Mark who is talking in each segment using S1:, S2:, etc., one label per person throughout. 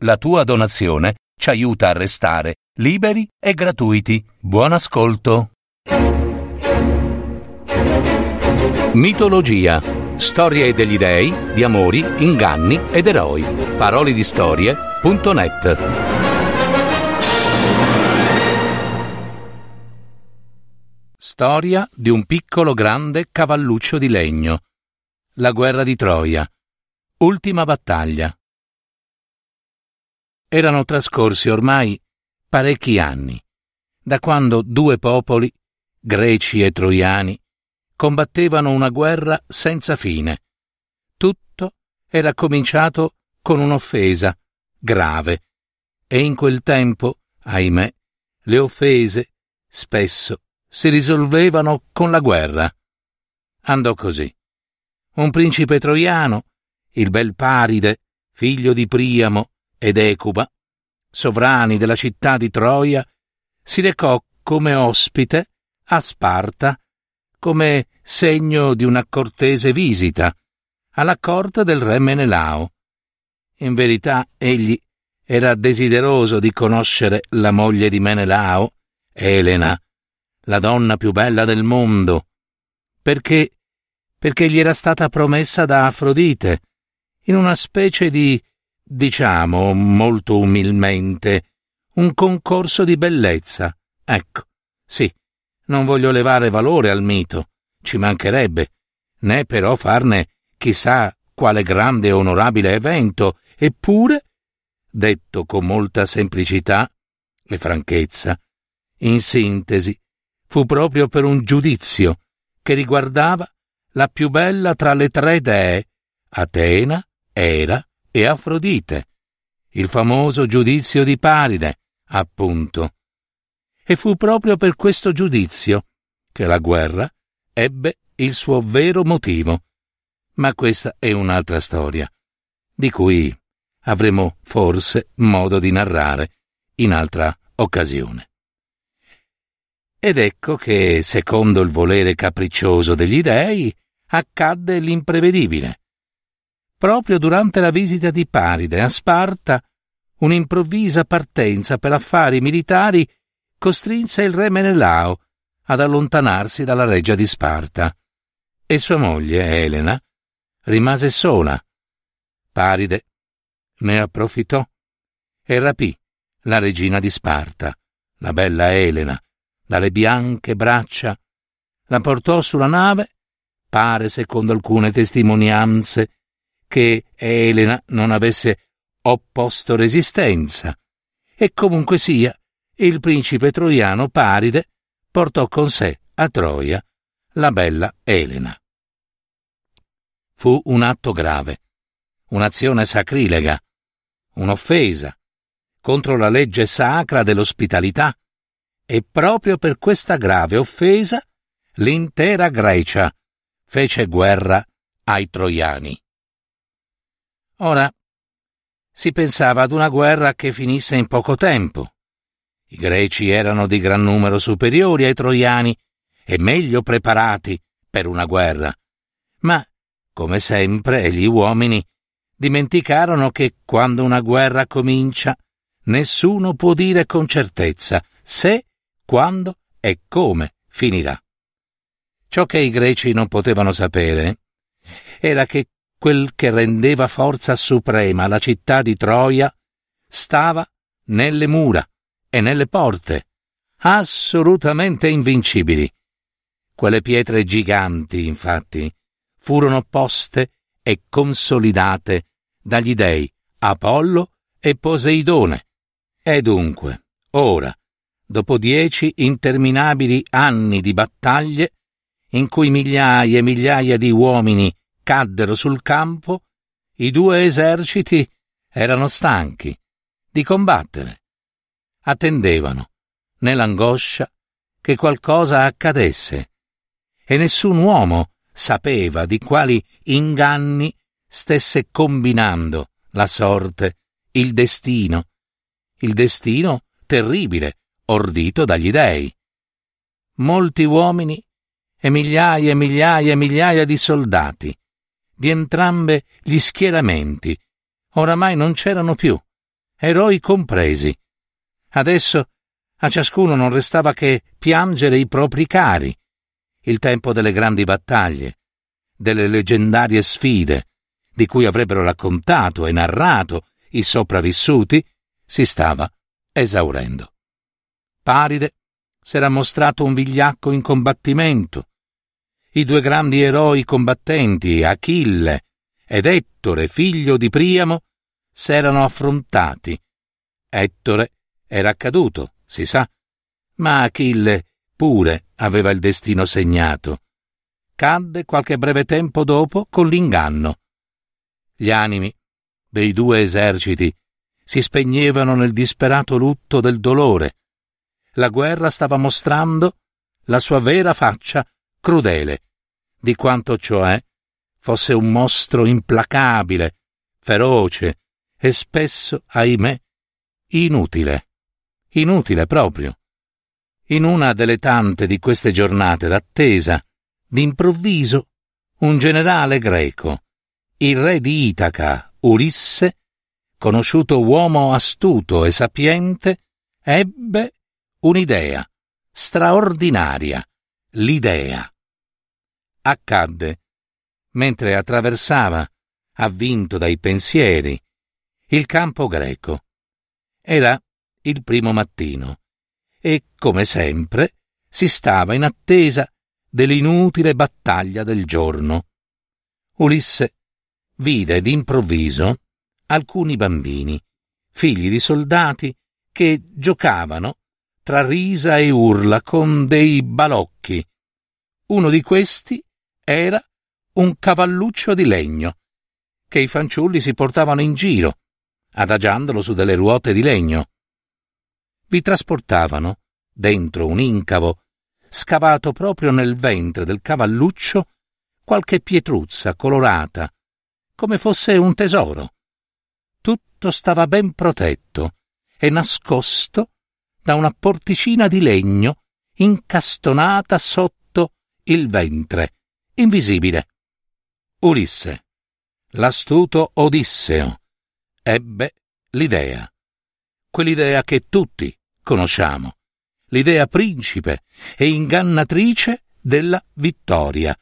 S1: La tua donazione ci aiuta a restare liberi e gratuiti. Buon ascolto. Mitologia. Storie degli dei, di amori, inganni ed eroi. Parole di storie.net. Storia di un piccolo grande cavalluccio di legno. La guerra di Troia. Ultima battaglia. Erano trascorsi ormai parecchi anni, da quando due popoli, greci e troiani, combattevano una guerra senza fine. Tutto era cominciato con un'offesa grave, e in quel tempo, ahimè, le offese spesso si risolvevano con la guerra. Andò così. Un principe troiano, il bel Paride, figlio di Priamo, ed Ecuba, sovrani della città di Troia, si recò come ospite a Sparta come segno di una cortese visita alla corte del re Menelao. In verità egli era desideroso di conoscere la moglie di Menelao, Elena, la donna più bella del mondo, perché perché gli era stata promessa da Afrodite in una specie di diciamo molto umilmente, un concorso di bellezza. Ecco, sì, non voglio levare valore al mito, ci mancherebbe, né però farne chissà quale grande e onorabile evento, eppure, detto con molta semplicità e franchezza, in sintesi, fu proprio per un giudizio che riguardava la più bella tra le tre dee, Atena, Era e Afrodite, il famoso giudizio di Paride, appunto. E fu proprio per questo giudizio che la guerra ebbe il suo vero motivo. Ma questa è un'altra storia, di cui avremo forse modo di narrare in altra occasione. Ed ecco che, secondo il volere capriccioso degli dei, accadde l'imprevedibile proprio durante la visita di Paride a Sparta, un'improvvisa partenza per affari militari costrinse il re Menelao ad allontanarsi dalla reggia di Sparta e sua moglie Elena rimase sola. Paride ne approfittò e rapì la regina di Sparta, la bella Elena, dalle bianche braccia, la portò sulla nave, pare secondo alcune testimonianze che Elena non avesse opposto resistenza, e comunque sia, il principe troiano Paride portò con sé a Troia la bella Elena. Fu un atto grave, un'azione sacrilega, un'offesa contro la legge sacra dell'ospitalità, e proprio per questa grave offesa l'intera Grecia fece guerra ai troiani. Ora si pensava ad una guerra che finisse in poco tempo. I greci erano di gran numero superiori ai troiani e meglio preparati per una guerra. Ma, come sempre, gli uomini dimenticarono che quando una guerra comincia, nessuno può dire con certezza se, quando e come finirà. Ciò che i greci non potevano sapere era che quel che rendeva forza suprema alla città di Troia, stava nelle mura e nelle porte, assolutamente invincibili. Quelle pietre giganti, infatti, furono poste e consolidate dagli dei Apollo e Poseidone. E dunque, ora, dopo dieci interminabili anni di battaglie, in cui migliaia e migliaia di uomini caddero sul campo, i due eserciti erano stanchi di combattere. Attendevano, nell'angoscia, che qualcosa accadesse, e nessun uomo sapeva di quali inganni stesse combinando la sorte, il destino, il destino terribile, ordito dagli dei. Molti uomini e migliaia e migliaia e migliaia di soldati di entrambe gli schieramenti. Oramai non c'erano più, eroi compresi. Adesso a ciascuno non restava che piangere i propri cari. Il tempo delle grandi battaglie, delle leggendarie sfide, di cui avrebbero raccontato e narrato i sopravvissuti, si stava esaurendo. Paride s'era mostrato un vigliacco in combattimento. I due grandi eroi combattenti, Achille ed Ettore, figlio di Priamo, s'erano affrontati. Ettore era caduto, si sa, ma Achille pure aveva il destino segnato. Cadde qualche breve tempo dopo con l'inganno. Gli animi dei due eserciti si spegnevano nel disperato lutto del dolore. La guerra stava mostrando la sua vera faccia crudele, di quanto cioè fosse un mostro implacabile, feroce e spesso, ahimè, inutile. Inutile proprio. In una delle tante di queste giornate d'attesa, d'improvviso, un generale greco, il re di Itaca, Ulisse, conosciuto uomo astuto e sapiente, ebbe un'idea straordinaria, l'idea. Accadde, mentre attraversava, avvinto dai pensieri, il campo greco. Era il primo mattino e, come sempre, si stava in attesa dell'inutile battaglia del giorno. Ulisse vide d'improvviso alcuni bambini, figli di soldati, che giocavano tra risa e urla con dei balocchi. Uno di questi era un cavalluccio di legno, che i fanciulli si portavano in giro, adagiandolo su delle ruote di legno. Vi trasportavano, dentro un incavo, scavato proprio nel ventre del cavalluccio, qualche pietruzza colorata, come fosse un tesoro. Tutto stava ben protetto e nascosto da una porticina di legno incastonata sotto il ventre, invisibile. Ulisse, l'astuto Odisseo, ebbe l'idea, quell'idea che tutti conosciamo, l'idea principe e ingannatrice della vittoria.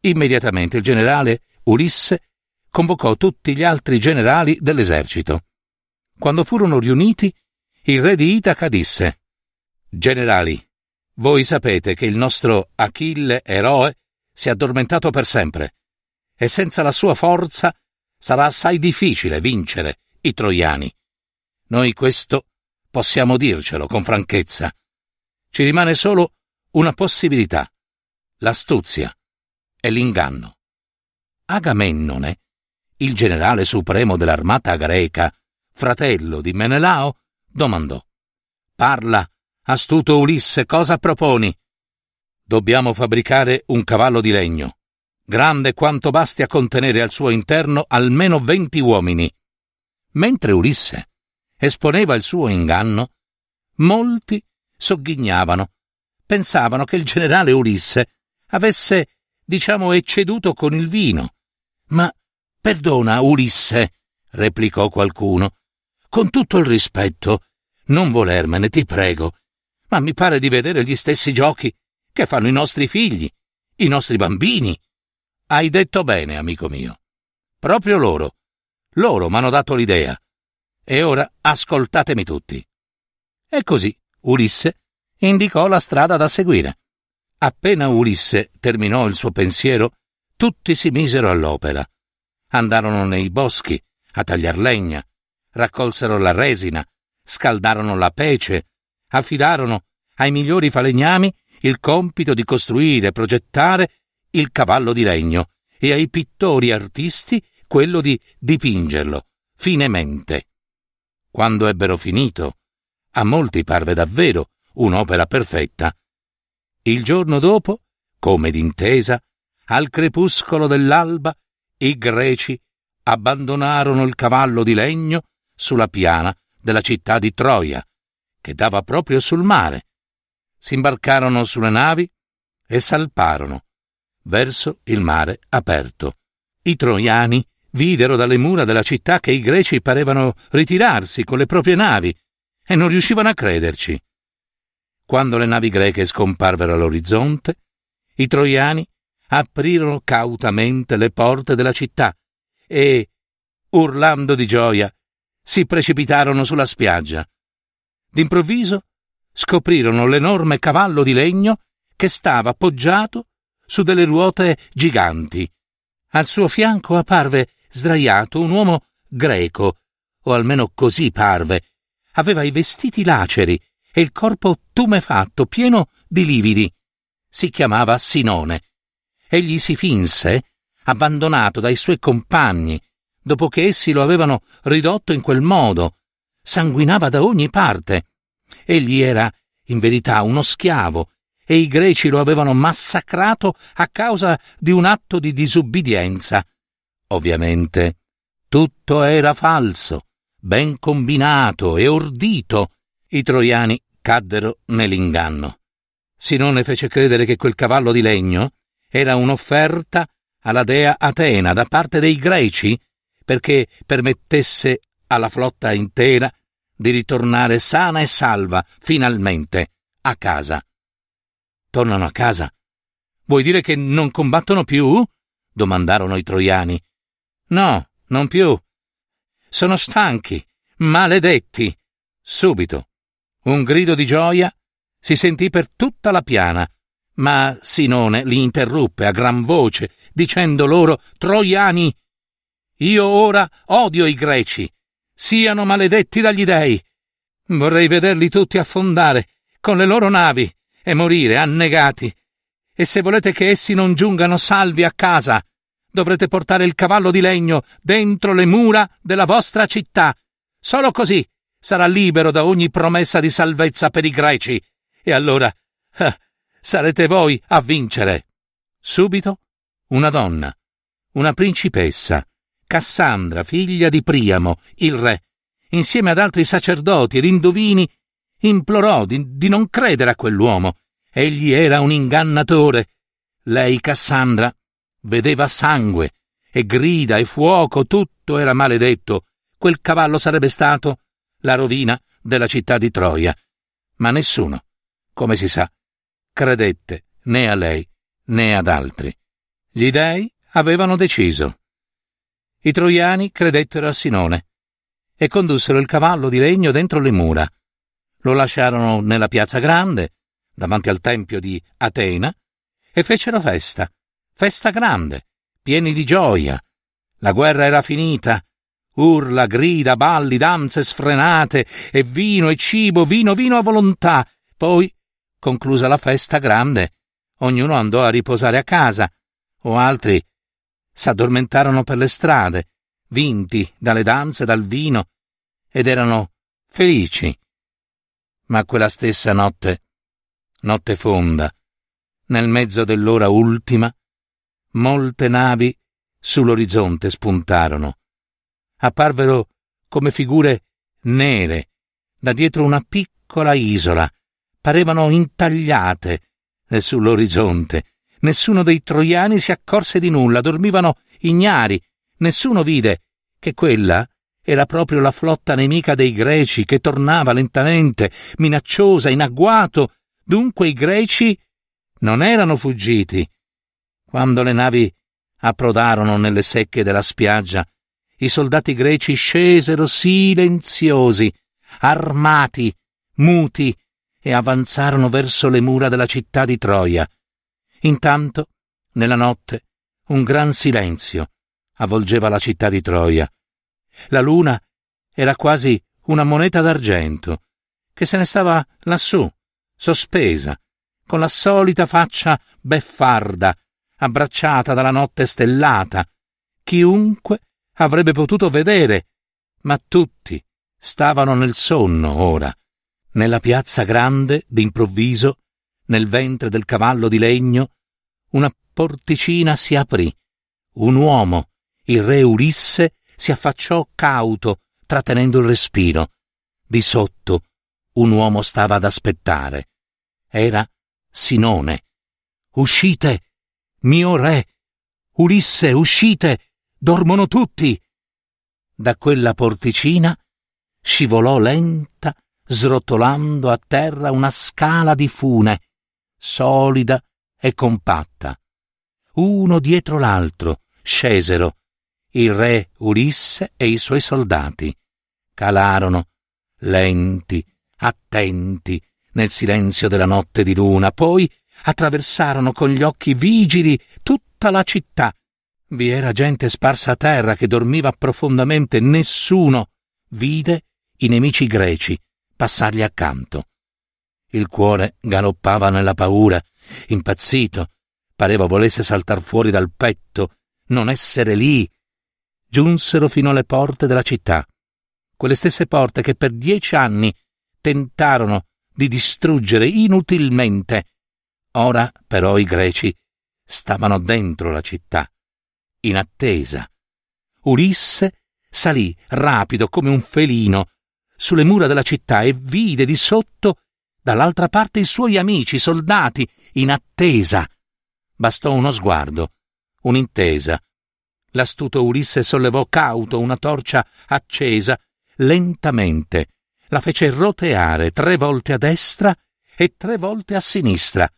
S1: Immediatamente il generale Ulisse convocò tutti gli altri generali dell'esercito. Quando furono riuniti, il re di Itaca disse Generali, voi sapete che il nostro Achille eroe si è addormentato per sempre, e senza la sua forza sarà assai difficile vincere i troiani. Noi questo possiamo dircelo con franchezza. Ci rimane solo una possibilità, l'astuzia e l'inganno. Agamennone il generale supremo dell'armata greca, fratello di Menelao, domandò Parla, astuto Ulisse, cosa proponi? Dobbiamo fabbricare un cavallo di legno, grande quanto basti a contenere al suo interno almeno venti uomini. Mentre Ulisse esponeva il suo inganno, molti sogghignavano, pensavano che il generale Ulisse avesse, diciamo, ecceduto con il vino, ma Perdona, Ulisse, replicò qualcuno. Con tutto il rispetto, non volermene, ti prego, ma mi pare di vedere gli stessi giochi che fanno i nostri figli, i nostri bambini. Hai detto bene, amico mio. Proprio loro. Loro m'hanno dato l'idea. E ora ascoltatemi tutti. E così Ulisse indicò la strada da seguire. Appena Ulisse terminò il suo pensiero, tutti si misero all'opera andarono nei boschi a tagliar legna, raccolsero la resina, scaldarono la pece, affidarono ai migliori falegnami il compito di costruire e progettare il cavallo di legno e ai pittori artisti quello di dipingerlo finemente. Quando ebbero finito, a molti parve davvero un'opera perfetta. Il giorno dopo, come d'intesa, al crepuscolo dell'alba i greci abbandonarono il cavallo di legno sulla piana della città di Troia, che dava proprio sul mare. Si imbarcarono sulle navi e salparono verso il mare aperto. I troiani videro dalle mura della città che i greci parevano ritirarsi con le proprie navi e non riuscivano a crederci. Quando le navi greche scomparvero all'orizzonte, i troiani aprirono cautamente le porte della città e, urlando di gioia, si precipitarono sulla spiaggia. D'improvviso scoprirono l'enorme cavallo di legno che stava appoggiato su delle ruote giganti. Al suo fianco apparve sdraiato un uomo greco, o almeno così parve. Aveva i vestiti laceri e il corpo tumefatto, pieno di lividi. Si chiamava Sinone. Egli si finse, abbandonato dai suoi compagni, dopo che essi lo avevano ridotto in quel modo. Sanguinava da ogni parte. Egli era, in verità, uno schiavo, e i greci lo avevano massacrato a causa di un atto di disubbidienza. Ovviamente tutto era falso, ben combinato e ordito. I troiani caddero nell'inganno. Sinone fece credere che quel cavallo di legno era un'offerta alla dea Atena da parte dei greci perché permettesse alla flotta intera di ritornare sana e salva finalmente a casa. Tornano a casa. Vuoi dire che non combattono più? domandarono i troiani. No, non più. Sono stanchi, maledetti. Subito. Un grido di gioia si sentì per tutta la piana, ma Sinone li interruppe a gran voce, dicendo loro Troiani. Io ora odio i greci. Siano maledetti dagli dei. Vorrei vederli tutti affondare con le loro navi e morire annegati. E se volete che essi non giungano salvi a casa, dovrete portare il cavallo di legno dentro le mura della vostra città. Solo così sarà libero da ogni promessa di salvezza per i greci. E allora eh, sarete voi a vincere. Subito una donna, una principessa, Cassandra, figlia di Priamo, il re, insieme ad altri sacerdoti ed indovini, implorò di, di non credere a quell'uomo. Egli era un ingannatore. Lei, Cassandra, vedeva sangue e grida e fuoco, tutto era maledetto. Quel cavallo sarebbe stato la rovina della città di Troia. Ma nessuno, come si sa, credette né a lei né ad altri. Gli dei avevano deciso. I troiani credettero a Sinone e condussero il cavallo di legno dentro le mura. Lo lasciarono nella piazza grande, davanti al tempio di Atena, e fecero festa festa grande, pieni di gioia. La guerra era finita. Urla, grida, balli, danze sfrenate, e vino e cibo, vino, vino a volontà. Poi, conclusa la festa grande, ognuno andò a riposare a casa, o altri s'addormentarono per le strade, vinti dalle danze, dal vino, ed erano felici. Ma quella stessa notte, notte fonda, nel mezzo dell'ora ultima, molte navi sull'orizzonte spuntarono. Apparvero come figure nere da dietro una piccola isola, parevano intagliate sull'orizzonte. Nessuno dei troiani si accorse di nulla, dormivano ignari, nessuno vide che quella era proprio la flotta nemica dei greci che tornava lentamente, minacciosa, in agguato. Dunque i greci non erano fuggiti, quando le navi approdarono nelle secche della spiaggia, i soldati greci scesero silenziosi, armati, muti, e avanzarono verso le mura della città di Troia. Intanto, nella notte, un gran silenzio avvolgeva la città di Troia. La luna era quasi una moneta d'argento, che se ne stava lassù, sospesa, con la solita faccia beffarda abbracciata dalla notte stellata. Chiunque avrebbe potuto vedere, ma tutti stavano nel sonno ora. Nella piazza grande, d'improvviso, nel ventre del cavallo di legno, una porticina si aprì. Un uomo, il re Ulisse, si affacciò cauto, trattenendo il respiro. Di sotto un uomo stava ad aspettare. Era Sinone. Uscite, mio re! Ulisse, uscite! Dormono tutti! Da quella porticina scivolò lenta, srotolando a terra una scala di fune, solida e compatta. Uno dietro l'altro scesero il re Ulisse e i suoi soldati. Calarono, lenti, attenti, nel silenzio della notte di luna, poi attraversarono con gli occhi vigili tutta la città. Vi era gente sparsa a terra che dormiva profondamente, nessuno vide i nemici greci passargli accanto. Il cuore galoppava nella paura, impazzito, pareva volesse saltar fuori dal petto, non essere lì. Giunsero fino alle porte della città, quelle stesse porte che per dieci anni tentarono di distruggere inutilmente. Ora però i greci stavano dentro la città, in attesa. Ulisse salì rapido come un felino sulle mura della città e vide di sotto dall'altra parte i suoi amici, soldati, in attesa. Bastò uno sguardo, un'intesa. L'astuto Ulisse sollevò cauto una torcia accesa, lentamente, la fece roteare tre volte a destra e tre volte a sinistra.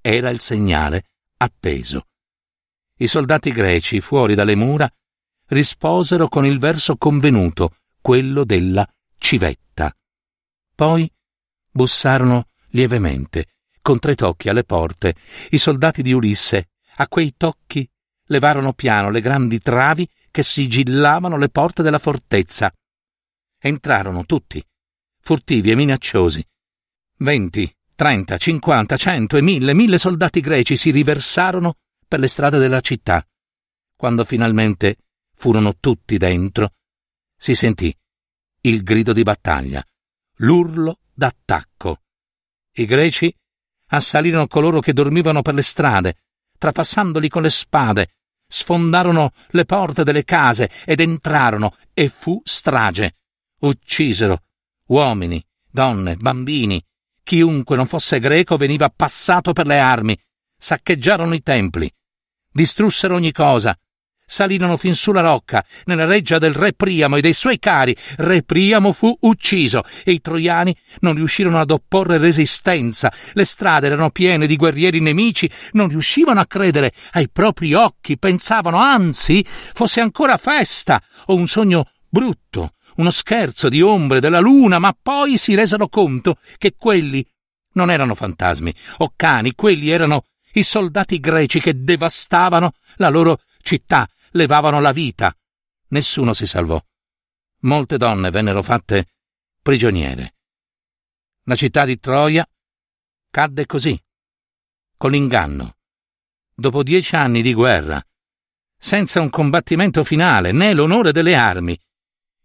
S1: Era il segnale atteso. I soldati greci, fuori dalle mura, risposero con il verso convenuto, quello della civetta. Poi bussarono lievemente, con tre tocchi alle porte. I soldati di Ulisse, a quei tocchi, levarono piano le grandi travi che sigillavano le porte della fortezza. Entrarono tutti, furtivi e minacciosi. Venti, trenta, cinquanta, cento e mille, mille soldati greci si riversarono per le strade della città. Quando finalmente furono tutti dentro, si sentì il grido di battaglia, l'urlo d'attacco. I greci assalirono coloro che dormivano per le strade, trapassandoli con le spade, sfondarono le porte delle case ed entrarono e fu strage. Uccisero uomini, donne, bambini. Chiunque non fosse greco veniva passato per le armi. Saccheggiarono i templi. Distrussero ogni cosa. Salirono fin sulla rocca, nella reggia del re Priamo e dei suoi cari. Re Priamo fu ucciso e i troiani non riuscirono ad opporre resistenza. Le strade erano piene di guerrieri nemici, non riuscivano a credere ai propri occhi, pensavano anzi fosse ancora festa o un sogno brutto, uno scherzo di ombre della luna, ma poi si resero conto che quelli non erano fantasmi o cani, quelli erano i soldati greci che devastavano la loro città, levavano la vita. Nessuno si salvò. Molte donne vennero fatte prigioniere. La città di Troia cadde così, con l'inganno, dopo dieci anni di guerra, senza un combattimento finale né l'onore delle armi,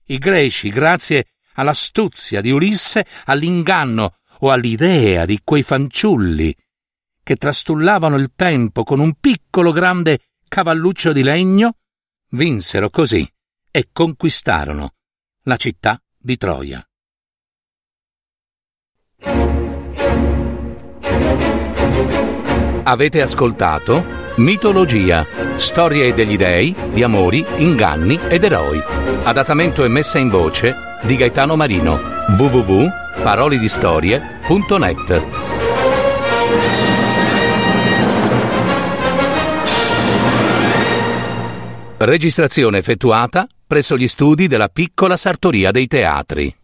S1: i greci, grazie all'astuzia di Ulisse, all'inganno o all'idea di quei fanciulli che trastullavano il tempo con un piccolo grande cavalluccio di legno, vinsero così e conquistarono la città di Troia. Avete ascoltato Mitologia, storie degli dei, di amori, inganni ed eroi. Adattamento e messa in voce di Gaetano Marino. www.parolidistorie.net Registrazione effettuata presso gli studi della piccola sartoria dei teatri.